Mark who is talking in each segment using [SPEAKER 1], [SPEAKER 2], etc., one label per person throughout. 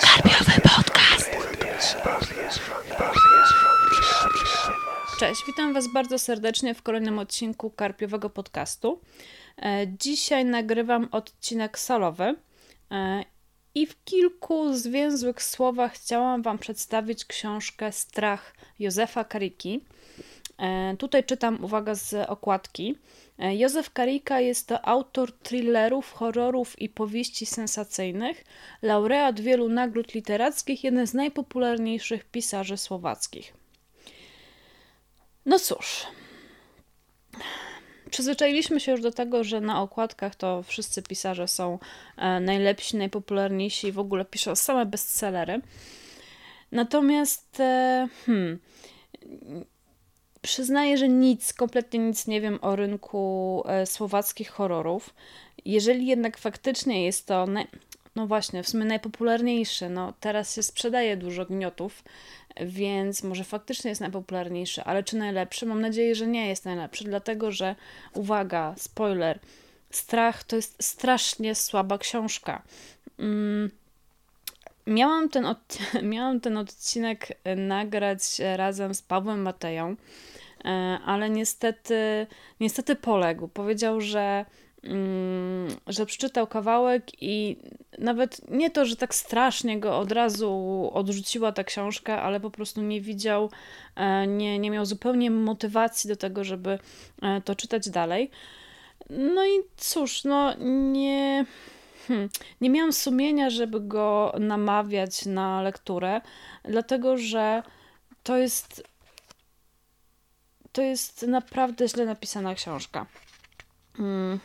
[SPEAKER 1] Karpiowy podcast.
[SPEAKER 2] Cześć, witam Was bardzo serdecznie w kolejnym odcinku Karpiowego podcastu. E, Dzisiaj nagrywam odcinek solowy e, i w kilku zwięzłych słowach chciałam Wam przedstawić książkę Strach Józefa Kariki. E, Tutaj czytam, uwaga, z okładki. E, Józef Karika jest to autor thrillerów, horrorów i powieści sensacyjnych, laureat wielu nagród literackich, jeden z najpopularniejszych pisarzy słowackich. No cóż, przyzwyczailiśmy się już do tego, że na okładkach to wszyscy pisarze są e, najlepsi, najpopularniejsi i w ogóle piszą same bestsellery. Natomiast, hmm, przyznaję, że nic, kompletnie nic nie wiem o rynku e, słowackich horrorów. Jeżeli jednak faktycznie jest to, naj... no właśnie, w sumie najpopularniejszy, no teraz się sprzedaje dużo gniotów, więc może faktycznie jest najpopularniejszy, ale czy najlepszy? Mam nadzieję, że nie jest najlepszy, dlatego że, uwaga, spoiler, Strach to jest strasznie słaba książka. Mm. Miałam ten, od... Miałam ten odcinek nagrać razem z Pawłem Mateją, e, ale niestety, niestety poległ. Powiedział, że, mm, że przeczytał kawałek i nawet nie to, że tak strasznie go od razu odrzuciła ta książka, ale po prostu nie widział, e, nie, nie miał zupełnie motywacji do tego, żeby e, to czytać dalej. No i cóż, no nie. Hmm. Nie miałam sumienia, żeby go namawiać na lekturę, dlatego że to jest. To jest naprawdę źle napisana książka. Hmm.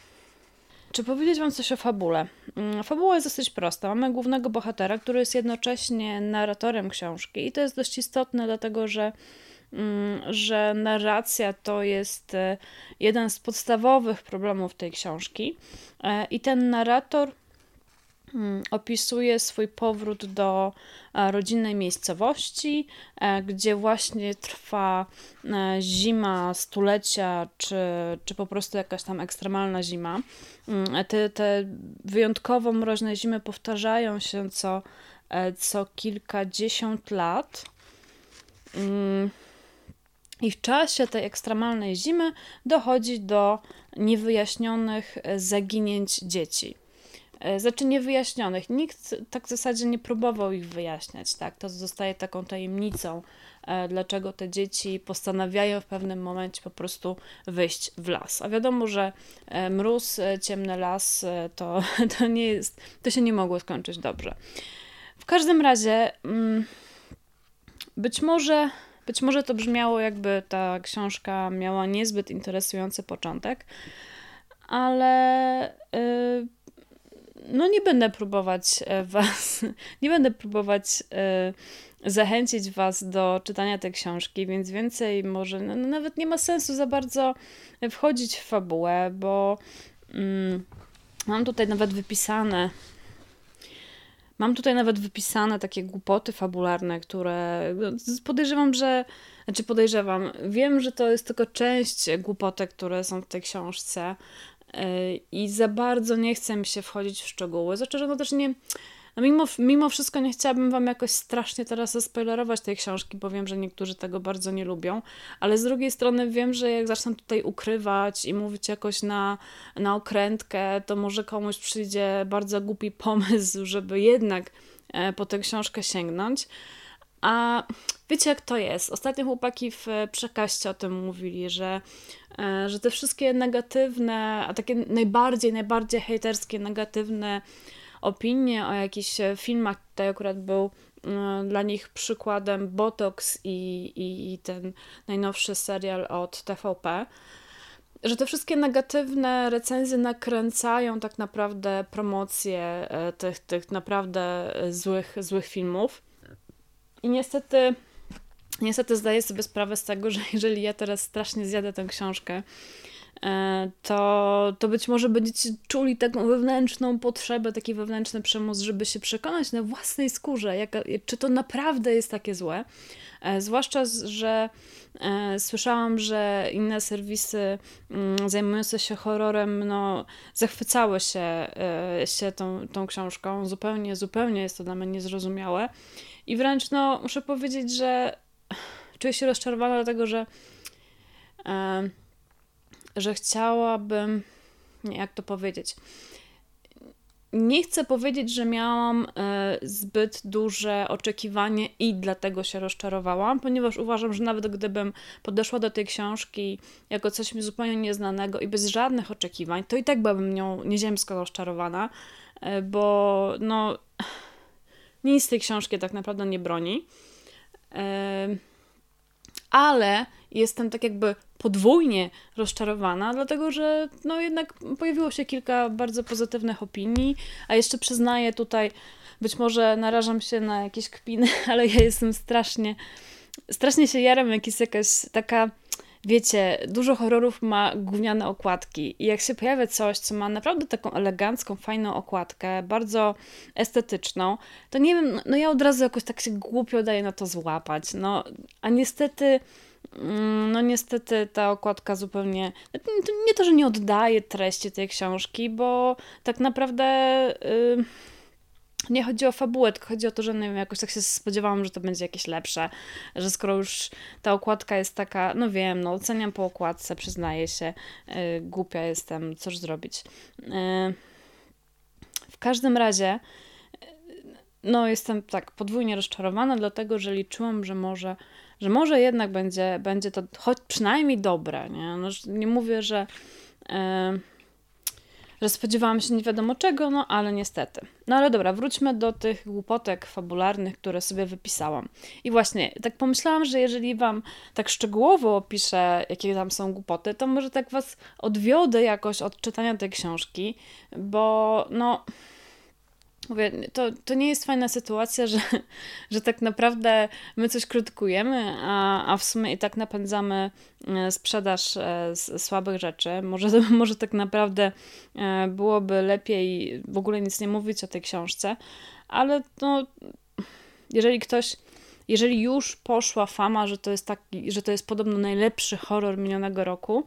[SPEAKER 2] Czy powiedzieć Wam coś o fabule? Hmm. Fabuła jest dosyć prosta. Mamy głównego bohatera, który jest jednocześnie narratorem książki, i to jest dość istotne, dlatego że że narracja to jest e, jeden z podstawowych problemów tej książki. E, I ten narrator opisuje swój powrót do e, rodzinnej miejscowości, e, gdzie właśnie trwa e, zima stulecia, czy, czy po prostu jakaś tam ekstremalna zima. Mm, te, te wyjątkowo mroźne zimy powtarzają się co, co kilkadziesiąt lat. Mm, I w czasie tej ekstremalnej zimy dochodzi do niewyjaśnionych zaginięć dzieci. Znaczy niewyjaśnionych. Nikt tak w zasadzie nie próbował ich wyjaśniać, tak? To zostaje taką tajemnicą, e, dlaczego te dzieci postanawiają w pewnym momencie po prostu wyjść w las. A wiadomo, że e, mróz, ciemny las to, to nie jest, to się nie mogło skończyć dobrze. W każdym razie, mm, być może, być może to brzmiało, jakby ta książka miała niezbyt interesujący początek, ale. Yy, no nie będę próbować e, was, nie będę próbować e, zachęcić was do czytania tej książki, więc więcej może, no, nawet nie ma sensu za bardzo wchodzić w fabułę, bo mm, mam tutaj nawet wypisane Mam tutaj nawet wypisane takie głupoty fabularne, które no, podejrzewam, że. Znaczy, podejrzewam. Wiem, że to jest tylko część głupotek, które są w tej książce, i za bardzo nie chcę mi się wchodzić w szczegóły. Znaczy, że no też nie. No mimo, mimo wszystko nie chciałabym Wam jakoś strasznie teraz zaspoilerować tej książki, bo wiem, że niektórzy tego bardzo nie lubią, ale z drugiej strony wiem, że jak zacznę tutaj ukrywać i mówić jakoś na, na okrętkę, to może komuś przyjdzie bardzo głupi pomysł, żeby jednak e, po tę książkę sięgnąć. A wiecie, jak to jest? Ostatnio chłopaki w przekaście o tym mówili, że, e, że te wszystkie negatywne, a takie najbardziej, najbardziej hejterskie, negatywne opinie o jakichś filmach, tutaj akurat był e, dla nich przykładem Botox i, i, i ten najnowszy serial od TVP, że te wszystkie negatywne recenzje nakręcają tak naprawdę promocję e, tych, tych naprawdę złych, złych filmów. I niestety, niestety zdaję sobie sprawę z tego, że jeżeli ja teraz strasznie zjadę tę książkę, e, to, to być może będziecie czuli taką wewnętrzną potrzebę, taki wewnętrzny przymus, żeby się przekonać na własnej skórze, jaka, czy to naprawdę jest takie złe. E, zwłaszcza, że e, słyszałam, że inne serwisy mm, zajmujące się horrorem no, zachwycały się, e, się tą, tą książką. Zupełnie, zupełnie jest to dla mnie niezrozumiałe. I wręcz no, muszę powiedzieć, że czuję się rozczarowana, dlatego że, że chciałabym. Nie, jak to powiedzieć? nie chcę powiedzieć, że miałam e, zbyt duże oczekiwanie i dlatego się rozczarowałam, ponieważ uważam, że nawet gdybym podeszła do tej książki jako coś mi zupełnie nieznanego i bez żadnych oczekiwań, to i tak byłabym nią nieziemsko rozczarowana, e, bo no nic tej książki tak naprawdę nie broni. Ale jestem tak jakby podwójnie rozczarowana, dlatego że no jednak pojawiło się kilka bardzo pozytywnych opinii, a jeszcze przyznaję tutaj, być może narażam się na jakieś kpiny, ale ja jestem strasznie, strasznie się jaram, jak jest jakaś taka wiecie, dużo horrorów ma gówniane okładki i jak się pojawia coś, co ma naprawdę taką elegancką, fajną okładkę, bardzo estetyczną, to nie wiem, no ja od razu jakoś tak się głupio daję na to złapać, no, a niestety Mm, no niestety ta okładka zupełnie, nie to, że nie oddaje treści tej książki, bo tak naprawdę yy, nie chodzi o fabułę, tylko chodzi o to, że nie wiem, jakoś tak się spodziewałam, że to będzie jakieś lepsze, że skoro już ta okładka jest taka, no wiem, no oceniam po okładce, przyznaję się, yy, głupia jestem, cóż zrobić. Yy, w każdym razie no jestem tak podwójnie rozczarowana, dlatego że liczyłam, że może że może jednak będzie, będzie to choć przynajmniej dobre, nie? No, nie mówię, że, e, że spodziewałam się nie wiadomo czego, no ale niestety. No ale dobra, wróćmy do tych głupotek fabularnych, które sobie wypisałam. I właśnie, tak pomyślałam, że jeżeli wam tak szczegółowo opiszę, jakie tam są głupoty, to może tak was odwiodę jakoś od czytania tej książki, bo no Mówię, to, to nie jest fajna sytuacja, że, że tak naprawdę my coś krytykujemy, a, a w sumie i tak napędzamy e, sprzedaż e, słabych rzeczy. Może, może tak naprawdę e, byłoby lepiej w ogóle nic nie mówić o tej książce, ale no, jeżeli ktoś jeżeli już poszła fama, że to jest taki, że to jest podobno najlepszy horror minionego roku,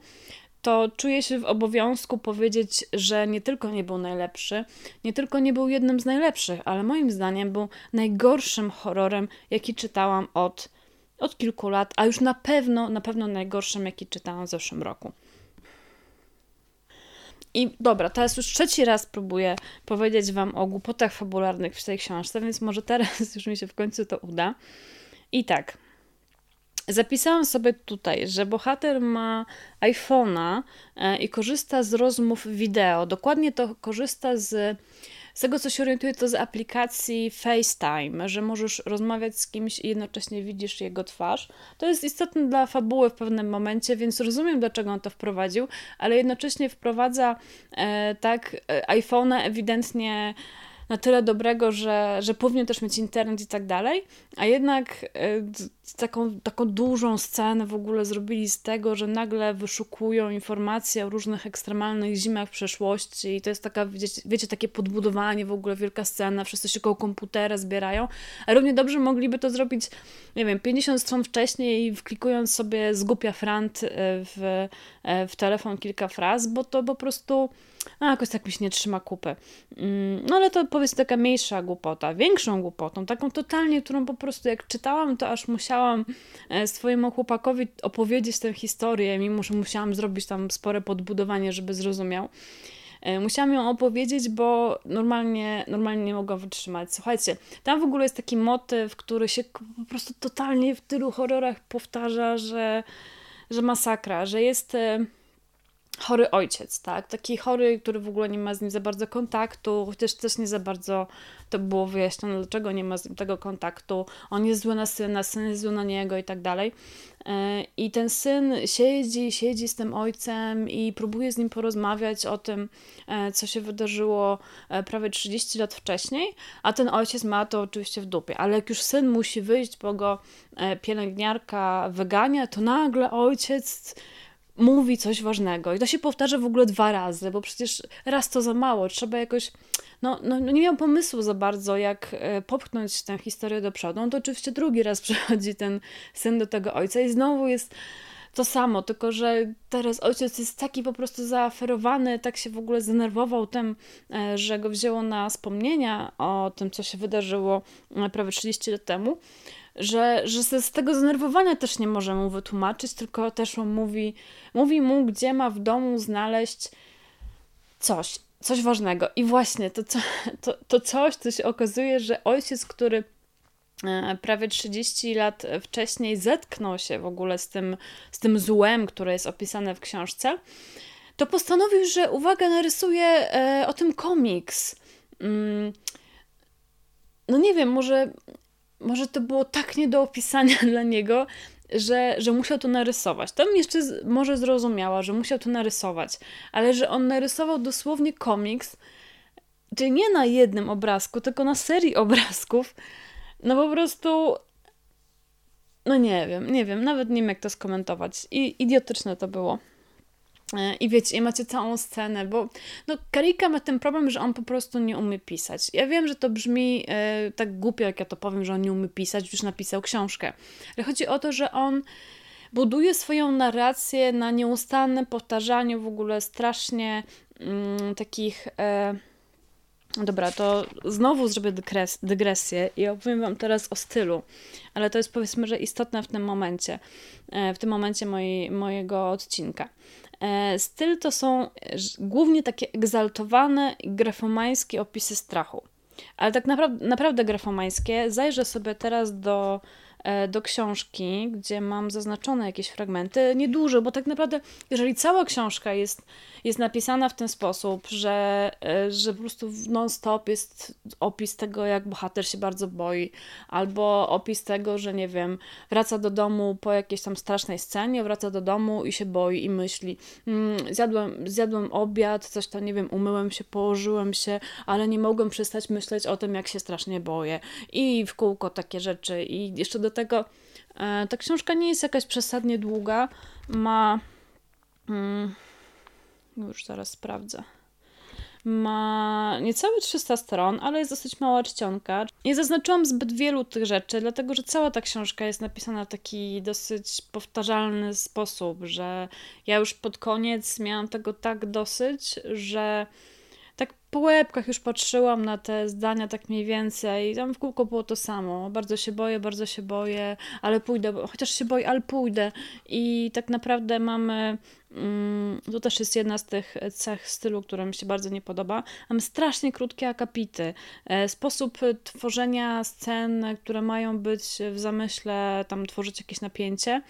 [SPEAKER 2] to czuję się w obowiązku powiedzieć, że nie tylko nie był najlepszy, nie tylko nie był jednym z najlepszych, ale moim zdaniem był najgorszym horrorem, jaki czytałam od, od kilku lat, a już na pewno, na pewno najgorszym, jaki czytałam w zeszłym roku. I dobra, teraz już trzeci raz próbuję powiedzieć Wam o głupotach fabularnych w tej książce, więc może teraz już mi się w końcu to uda. I tak, Zapisałam sobie tutaj, że bohater ma iPhone'a e, i korzysta z rozmów wideo. Dokładnie to korzysta z, z tego, co się orientuje, to z aplikacji FaceTime, że możesz rozmawiać z kimś i jednocześnie widzisz jego twarz. To jest istotne dla fabuły w pewnym momencie, więc rozumiem, dlaczego on to wprowadził, ale jednocześnie wprowadza e, tak e, iPhone'a ewidentnie na tyle dobrego, że, że powinien też mieć internet i tak dalej, a jednak y, taką, taką dużą scenę w ogóle zrobili z tego, że nagle wyszukują informacje o różnych ekstremalnych zimach przeszłości i to jest taka, wiecie, wiecie takie podbudowanie w ogóle, wielka scena, wszyscy się koło komputera zbierają, a równie dobrze mogliby to zrobić, nie wiem, 50 stron wcześniej wklikując sobie zgupia frant y, w, y, w telefon kilka fraz, bo to po prostu a jakoś tak mi się nie trzyma kupy. Mm, no ale to powiedzmy taka mniejsza głupota. Większą głupotą, taką totalnie, którą po prostu jak czytałam, to aż musiałam e, swojemu chłopakowi opowiedzieć tę historię, mimo że musiałam zrobić tam spore podbudowanie, żeby zrozumiał. E, musiałam ją opowiedzieć, bo normalnie, normalnie nie mogłam wytrzymać. Słuchajcie, tam w ogóle jest taki motyw, który się po prostu totalnie w tylu horrorach powtarza, że, że masakra, że jest e, chory ojciec, tak? Taki chory, który w ogóle nie ma z nim za bardzo kontaktu, chociaż też nie za bardzo to było wyjaśnione, dlaczego nie ma z nim tego kontaktu. On jest zły na syna, syn jest zły na niego i tak dalej. E, I ten syn siedzi, siedzi z tym ojcem i próbuje z nim porozmawiać o tym, e, co się wydarzyło e, prawie 30 lat wcześniej, a ten ojciec ma to oczywiście w dupie. Ale jak już syn musi wyjść, bo go pielęgniarka wygania, to nagle ojciec mówi coś ważnego. I to się powtarza w ogóle dwa razy, bo przecież raz to za mało, trzeba jakoś, no, no, no nie miał pomysłu za bardzo, jak e, popchnąć tę historię do przodu, no to oczywiście drugi raz przychodzi ten syn do tego ojca. I znowu jest to samo, tylko że teraz ojciec jest taki po prostu zaaferowany, tak się w ogóle zdenerwował tym, e, że go wzięło na wspomnienia o tym, co się wydarzyło e, prawie 30 lat temu, że, że z tego zdenerwowania też nie może mu wytłumaczyć, tylko też on mówi, mówi mu, gdzie ma w domu znaleźć coś, coś ważnego. I właśnie to, to, to coś, co się okazuje, że ojciec, który e, prawie 30 lat wcześniej zetknął się w ogóle z tym, z tym złem, które jest opisane w książce, to postanowił, że uwaga, narysuje e, o tym komiks. Mm, no nie wiem, może może to było tak nie do opisania dla niego, że, że musiał to narysować. Tam jeszcze z, może zrozumiała, że musiał to narysować, ale że on narysował dosłownie komiks, czyli nie na jednym obrazku, tylko na serii obrazków. No po prostu. No nie wiem, nie wiem, nawet nie wiem jak to skomentować. I idiotyczne to było. E, I wiecie, i macie całą scenę, bo no, Karika ma ten problem, że on po prostu nie umie pisać. Ja wiem, że to brzmi e, tak głupio, jak ja to powiem, że on nie umie pisać, już napisał książkę. Ale chodzi o to, że on buduje swoją narrację na nieustanne powtarzaniu w ogóle strasznie mm, takich. E, Dobra, to znowu zrobię dygres dygresję i opowiem Wam teraz o stylu, ale to jest powiedzmy, że istotne w tym momencie, e, w tym momencie mojego odcinka. E, styl to są głównie takie egzaltowane grafomańskie opisy strachu. Ale tak naprawdę, naprawdę grafomańskie. Zajrzę sobie teraz do E, do książki, gdzie mam zaznaczone jakieś fragmenty, niedużo, bo tak naprawdę, jeżeli cała książka jest, jest napisana w ten sposób, że, e, że po prostu non-stop jest opis tego, jak bohater się bardzo boi, albo opis tego, że nie wiem, wraca do domu po jakiejś tam strasznej scenie, wraca do domu i się boi i myśli, mm, zjadłem, zjadłem obiad, coś tam, nie wiem, umyłem się, położyłem się, ale nie mogłem przestać myśleć o tym, jak się strasznie boję. I w kółko takie rzeczy. I jeszcze do tego e, ta książka nie jest jakaś przesadnie długa. Ma. Hmm, już zaraz sprawdzę. Ma niecałe 300 stron, ale jest dosyć mała czcionka. Nie zaznaczyłam zbyt wielu tych rzeczy, dlatego że cała ta książka jest napisana w taki dosyć powtarzalny sposób, że ja już pod koniec miałam tego tak dosyć, że po łebkach już patrzyłam na te zdania tak mniej więcej. Tam w kółko było to samo. Bardzo się boję, bardzo się boję, ale pójdę, chociaż się boję, ale pójdę. I tak naprawdę mamy. Mm, to też jest jedna z tych cech stylu, która mi się bardzo nie podoba. Mamy strasznie krótkie akapity. E, sposób tworzenia scen, które mają być w zamyśle, tam tworzyć jakieś napięcie,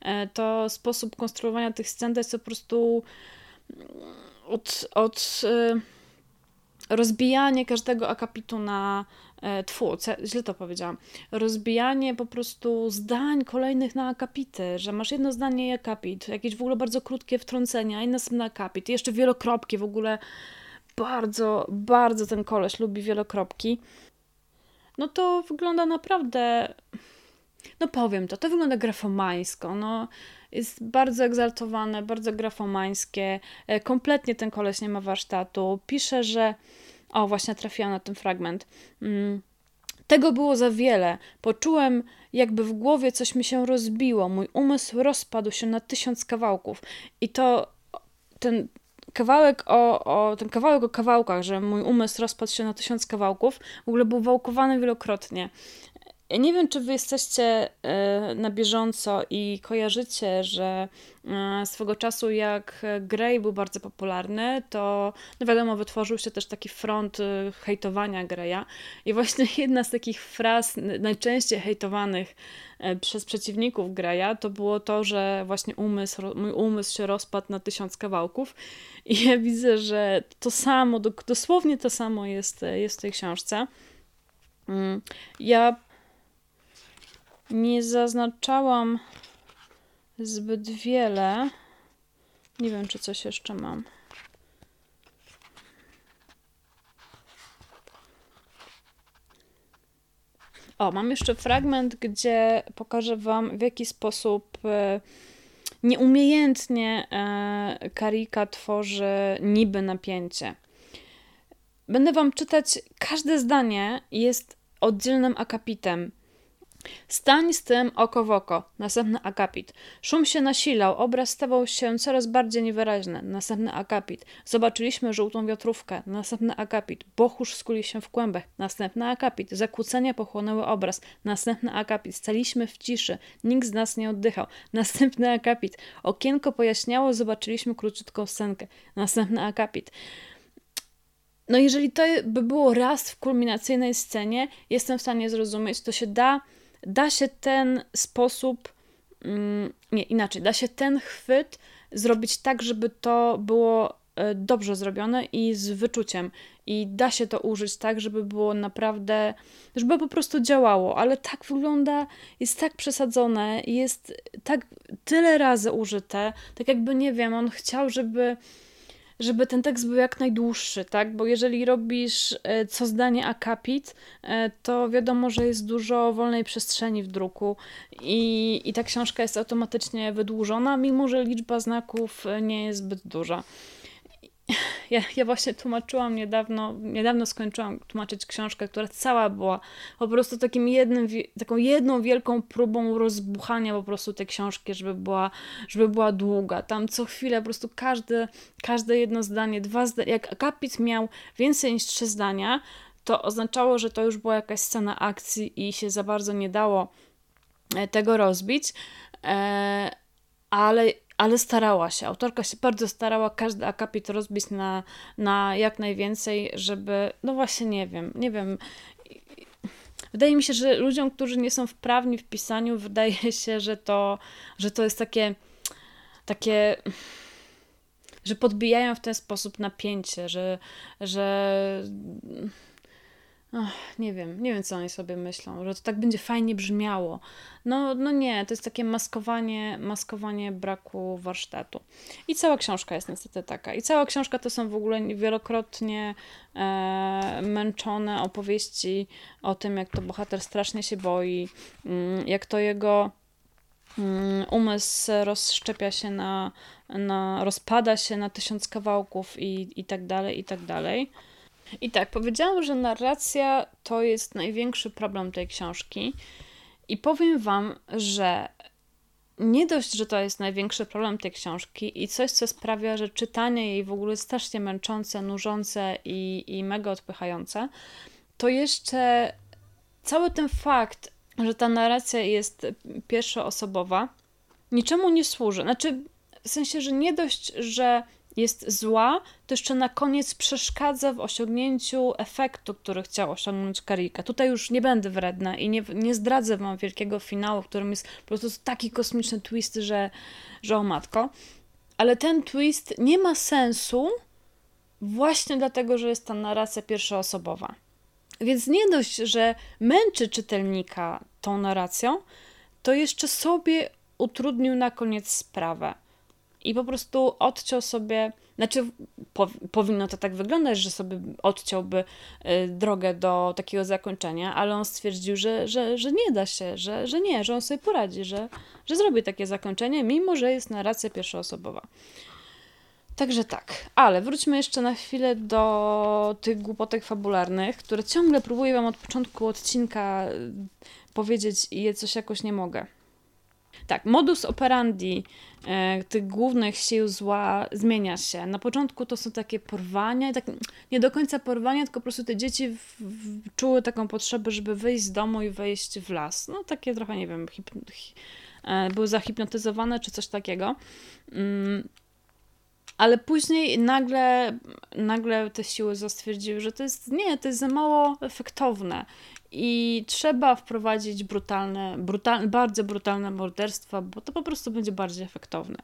[SPEAKER 2] e, to sposób konstruowania tych scen to jest po prostu od. od e, rozbijanie każdego akapitu na e, tfu, źle to powiedziałam, rozbijanie po prostu zdań kolejnych na akapity, że masz jedno zdanie i akapit, jakieś w ogóle bardzo krótkie wtrącenia i następny akapit, i jeszcze wielokropki, w ogóle bardzo, bardzo ten koleś lubi wielokropki. No to wygląda naprawdę, no powiem to, to wygląda grafomańsko, no jest bardzo egzaltowane, bardzo grafomańskie, e, kompletnie ten koleś nie ma warsztatu, pisze, że o, właśnie trafiłam na ten fragment. Mm. Tego było za wiele. Poczułem, jakby w głowie coś mi się rozbiło. Mój umysł rozpadł się na tysiąc kawałków. I to ten kawałek o, o ten kawałek o kawałkach, że mój umysł rozpadł się na tysiąc kawałków, w ogóle był wałkowany wielokrotnie. Ja nie wiem, czy wy jesteście e, na bieżąco i kojarzycie, że e, swego czasu jak Grey był bardzo popularny, to no wiadomo, wytworzył się też taki front e, hejtowania Greya i właśnie jedna z takich fraz najczęściej hejtowanych przez przeciwników Greya to było to, że właśnie umysł, mój umysł się rozpadł na tysiąc kawałków i ja widzę, że to samo, dosłownie to samo jest, jest w tej książce. Mm, ja nie zaznaczałam zbyt wiele. Nie wiem, czy coś jeszcze mam. O, mam jeszcze fragment, gdzie pokażę Wam, w jaki sposób e, Nieumiejętnie e, Karika tworzy niby napięcie. Będę wam czytać, każde zdanie jest oddzielnym akapitem. Stań z tym oko w oko. Następny akapit. Szum się nasilał, obraz stawał się coraz bardziej niewyraźny. Następny akapit. Zobaczyliśmy żółtą wiatrówkę. Następny akapit. Bochórz skuli się w kłębach. Następny akapit. Zakłócenia pochłonęły obraz. Następny akapit. Staliśmy w ciszy. Nikt z nas nie oddychał. Następny akapit. Okienko pojaśniało, zobaczyliśmy króciutką scenkę. Następny akapit. No jeżeli to by było raz w kulminacyjnej scenie, jestem w stanie zrozumieć, to się da da się ten sposób, mm, nie inaczej, da się ten chwyt zrobić tak, żeby to było e, dobrze zrobione i z wyczuciem. I da się to użyć tak, żeby było naprawdę, żeby po prostu działało, ale tak wygląda, jest tak przesadzone, jest tak tyle razy użyte, tak jakby nie wiem, on chciał, żeby żeby ten tekst był jak najdłuższy, tak? Bo jeżeli robisz e, co zdanie akapit, e, to wiadomo, że jest dużo wolnej przestrzeni w druku i, i ta książka jest automatycznie wydłużona, mimo że liczba znaków e, nie jest zbyt duża. Ja, ja właśnie tłumaczyłam niedawno, niedawno skończyłam tłumaczyć książkę, która cała była po prostu takim jednym, taką jedną wielką próbą rozbuchania po prostu tej książki, żeby była, żeby była długa. Tam co chwilę po prostu każde, każde jedno zdanie, dwa zdania, jak akapit miał więcej niż trzy zdania, to oznaczało, że to już była jakaś scena akcji i się za bardzo nie dało e, tego rozbić. E, ale ale starała się. Autorka się bardzo starała każdy akapit rozbić na, na jak najwięcej, żeby, no właśnie nie wiem, nie wiem. Wydaje mi się, że ludziom, którzy nie są wprawni w pisaniu, wydaje się, że to, że to jest takie, takie, że podbijają w ten sposób napięcie, że, że Ach, nie wiem, nie wiem, co oni sobie myślą, że to tak będzie fajnie brzmiało. No, no nie, to jest takie maskowanie, maskowanie braku warsztatu. I cała książka jest niestety taka. I cała książka to są w ogóle wielokrotnie e, męczone opowieści o tym, jak to bohater strasznie się boi, mm, jak to jego mm, umysł rozszczepia się na, na rozpada się na tysiąc kawałków i, i tak dalej, i tak dalej. I tak, powiedziałam, że narracja to jest największy problem tej książki. I powiem Wam, że nie dość, że to jest największy problem tej książki i coś, co sprawia, że czytanie jej w ogóle jest strasznie męczące, nużące i, i mega odpychające, to jeszcze cały ten fakt, że ta narracja jest pierwszoosobowa, niczemu nie służy. Znaczy, w sensie, że nie dość, że jest zła, to jeszcze na koniec przeszkadza w osiągnięciu efektu, który chciał osiągnąć Karika. Tutaj już nie będę wredna i nie, nie zdradzę wam wielkiego finału, w którym jest po prostu taki kosmiczny twist, że, że o matko. Ale ten twist nie ma sensu właśnie dlatego, że jest ta narracja pierwszoosobowa. Więc nie dość, że męczy czytelnika tą narracją, to jeszcze sobie utrudnił na koniec sprawę i po prostu odciął sobie, znaczy po, powinno to tak wyglądać, że sobie odciąłby y, drogę do takiego zakończenia, ale on stwierdził, że, że, że nie da się, że, że nie, że on sobie poradzi, że, że zrobi takie zakończenie, mimo że jest narracja pierwszoosobowa. Także tak, ale wróćmy jeszcze na chwilę do tych głupotek fabularnych, które ciągle próbuję Wam od początku odcinka y, powiedzieć i je coś jakoś nie mogę. Tak, modus operandi e, tych głównych sił zła zmienia się. Na początku to są takie porwania, tak, nie do końca porwania, tylko po prostu te dzieci w, w, czuły taką potrzebę, żeby wyjść z domu i wejść w las. No takie trochę, nie wiem, hip, hi, e, były zahipnotyzowane czy coś takiego. Mm, ale później nagle, nagle te siły stwierdziły, że to jest nie, to jest za mało efektowne i trzeba wprowadzić brutalne, brutal, bardzo brutalne morderstwa, bo to po prostu będzie bardziej efektowne.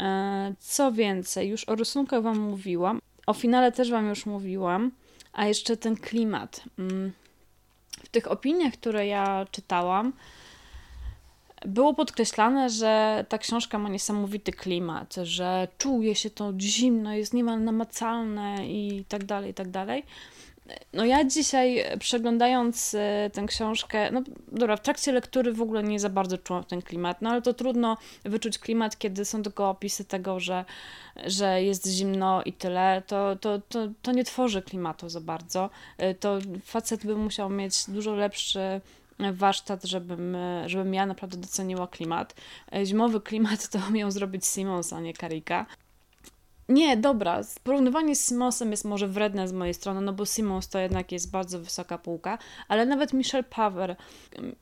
[SPEAKER 2] E, co więcej, już o rysunkach Wam mówiłam, o finale też Wam już mówiłam, a jeszcze ten klimat. Mm, w tych opiniach, które ja czytałam, było podkreślane, że ta książka ma niesamowity klimat, że czuje się to zimno, jest niemal namacalne i tak dalej, i tak dalej. No ja dzisiaj przeglądając e, tę książkę, no dobra, w trakcie lektury w ogóle nie za bardzo czułam ten klimat, no ale to trudno wyczuć klimat, kiedy są tylko opisy tego, że, że jest zimno i tyle, to, to, to, to nie tworzy klimatu za bardzo. E, to facet by musiał mieć dużo lepszy warsztat, żebym, żebym ja naprawdę doceniła klimat. E, zimowy klimat to miał zrobić Simons, a nie Karika. Nie, dobra, porównywanie z Simonsem jest może wredne z mojej strony, no bo Simons to jednak jest bardzo wysoka półka, ale nawet Michelle Paver,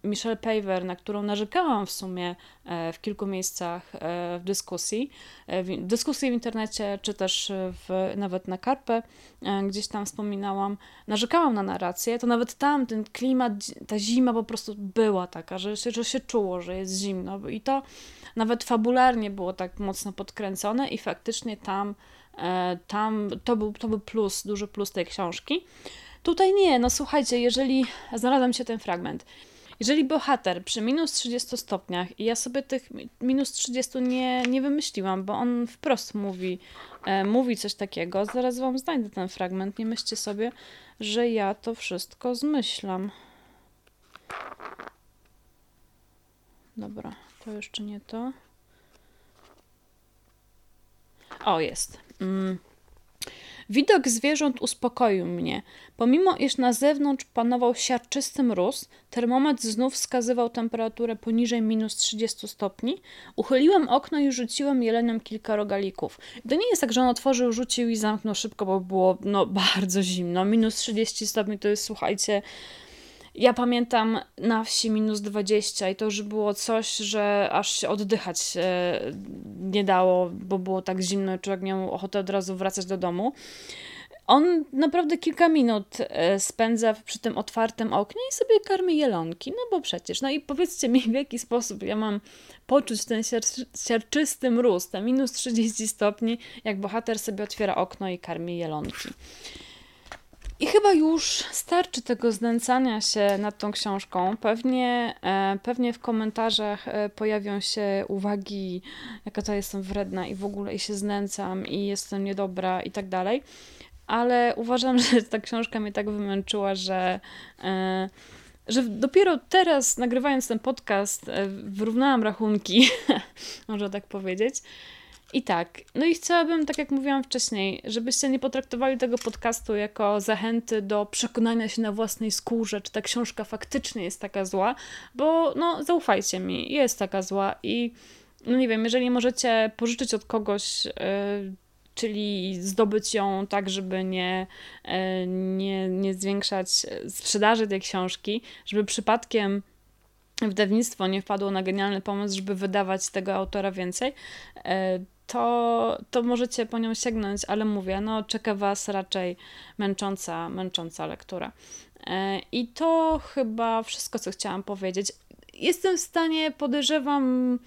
[SPEAKER 2] Michelle Paver, na którą narzekałam w sumie e, w kilku miejscach e, w dyskusji, e, w dyskusji w internecie, czy też w, nawet na Karpę, gdzieś tam wspominałam, narzekałam na narrację, to nawet tam ten klimat, ta zima po prostu była taka, że się, że się czuło, że jest zimno i to nawet fabularnie było tak mocno podkręcone i faktycznie tam, tam to, był, to był plus, duży plus tej książki. Tutaj nie, no słuchajcie, jeżeli znalazłem się ten fragment, jeżeli bohater przy minus 30 stopniach, i ja sobie tych minus 30 nie, nie wymyśliłam, bo on wprost mówi, e, mówi coś takiego, zaraz wam znajdę ten fragment, nie myślcie sobie, że ja to wszystko zmyślam. Dobra, to jeszcze nie to. O, jest. Mm. Widok zwierząt uspokoił mnie. Pomimo iż na zewnątrz panował siarczysty mróz, termometr znów wskazywał temperaturę poniżej minus 30 stopni, uchyliłem okno i rzuciłem jeleniom kilka rogalików. To nie jest tak, że on otworzył, rzucił i zamknął szybko, bo było no, bardzo zimno. Minus 30 stopni to jest, słuchajcie, ja pamiętam na wsi minus 20 i to już było coś, że aż się oddychać e, nie dało, bo było tak zimno i człowiek miał ochotę od razu wracać do domu. On naprawdę kilka minut e, spędza przy tym otwartym oknie i sobie karmi jelonki, no bo przecież. No i powiedzcie mi, w jaki sposób ja mam poczuć ten siar siarczysty mróz, te minus 30 stopni, jak bohater sobie otwiera okno i karmi jelonki. I chyba już starczy tego znęcania się nad tą książką. Pewnie, e, pewnie w komentarzach e, pojawią się uwagi, jaka to jestem wredna i w ogóle i się znęcam i jestem niedobra i tak dalej. Ale uważam, że ta książka mnie tak wymęczyła, że, e, że dopiero teraz, nagrywając ten podcast, wyrównałam rachunki, można tak powiedzieć. I tak, no i chciałabym, tak jak mówiłam wcześniej, żebyście nie potraktowali tego podcastu jako zachęty do przekonania się na własnej skórze, czy ta książka faktycznie jest taka zła, bo no zaufajcie mi, jest taka zła i no nie wiem, jeżeli możecie pożyczyć od kogoś, yy, czyli zdobyć ją tak, żeby nie, yy, nie, nie zwiększać sprzedaży tej książki, żeby przypadkiem wydawnictwo nie wpadło na genialny pomysł, żeby wydawać tego autora więcej, yy, to, to możecie po nią sięgnąć, ale mówię, no czeka Was raczej męcząca, męcząca lektura. E, I to chyba wszystko, co chciałam powiedzieć. Jestem w stanie, podejrzewam,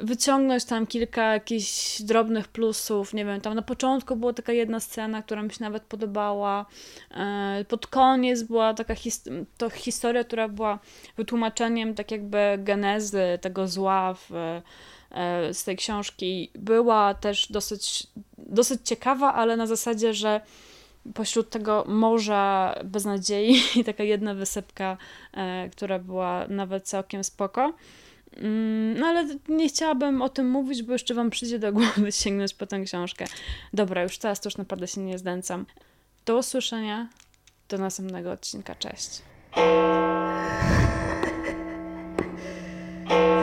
[SPEAKER 2] wyciągnąć tam kilka jakichś drobnych plusów. Nie wiem, tam na początku była taka jedna scena, która mi się nawet podobała. E, pod koniec była taka his to historia, która była wytłumaczeniem tak jakby genezy tego zła w z tej książki była też dosyć, dosyć ciekawa, ale na zasadzie, że pośród tego morza beznadziei i taka jedna wysypka, e, która była nawet całkiem spoko. Mm, no ale nie chciałabym o tym mówić, bo jeszcze Wam przyjdzie do głowy sięgnąć po tę książkę. Dobra, już teraz to już naprawdę się nie zdęcam. Do usłyszenia, do następnego odcinka. Cześć.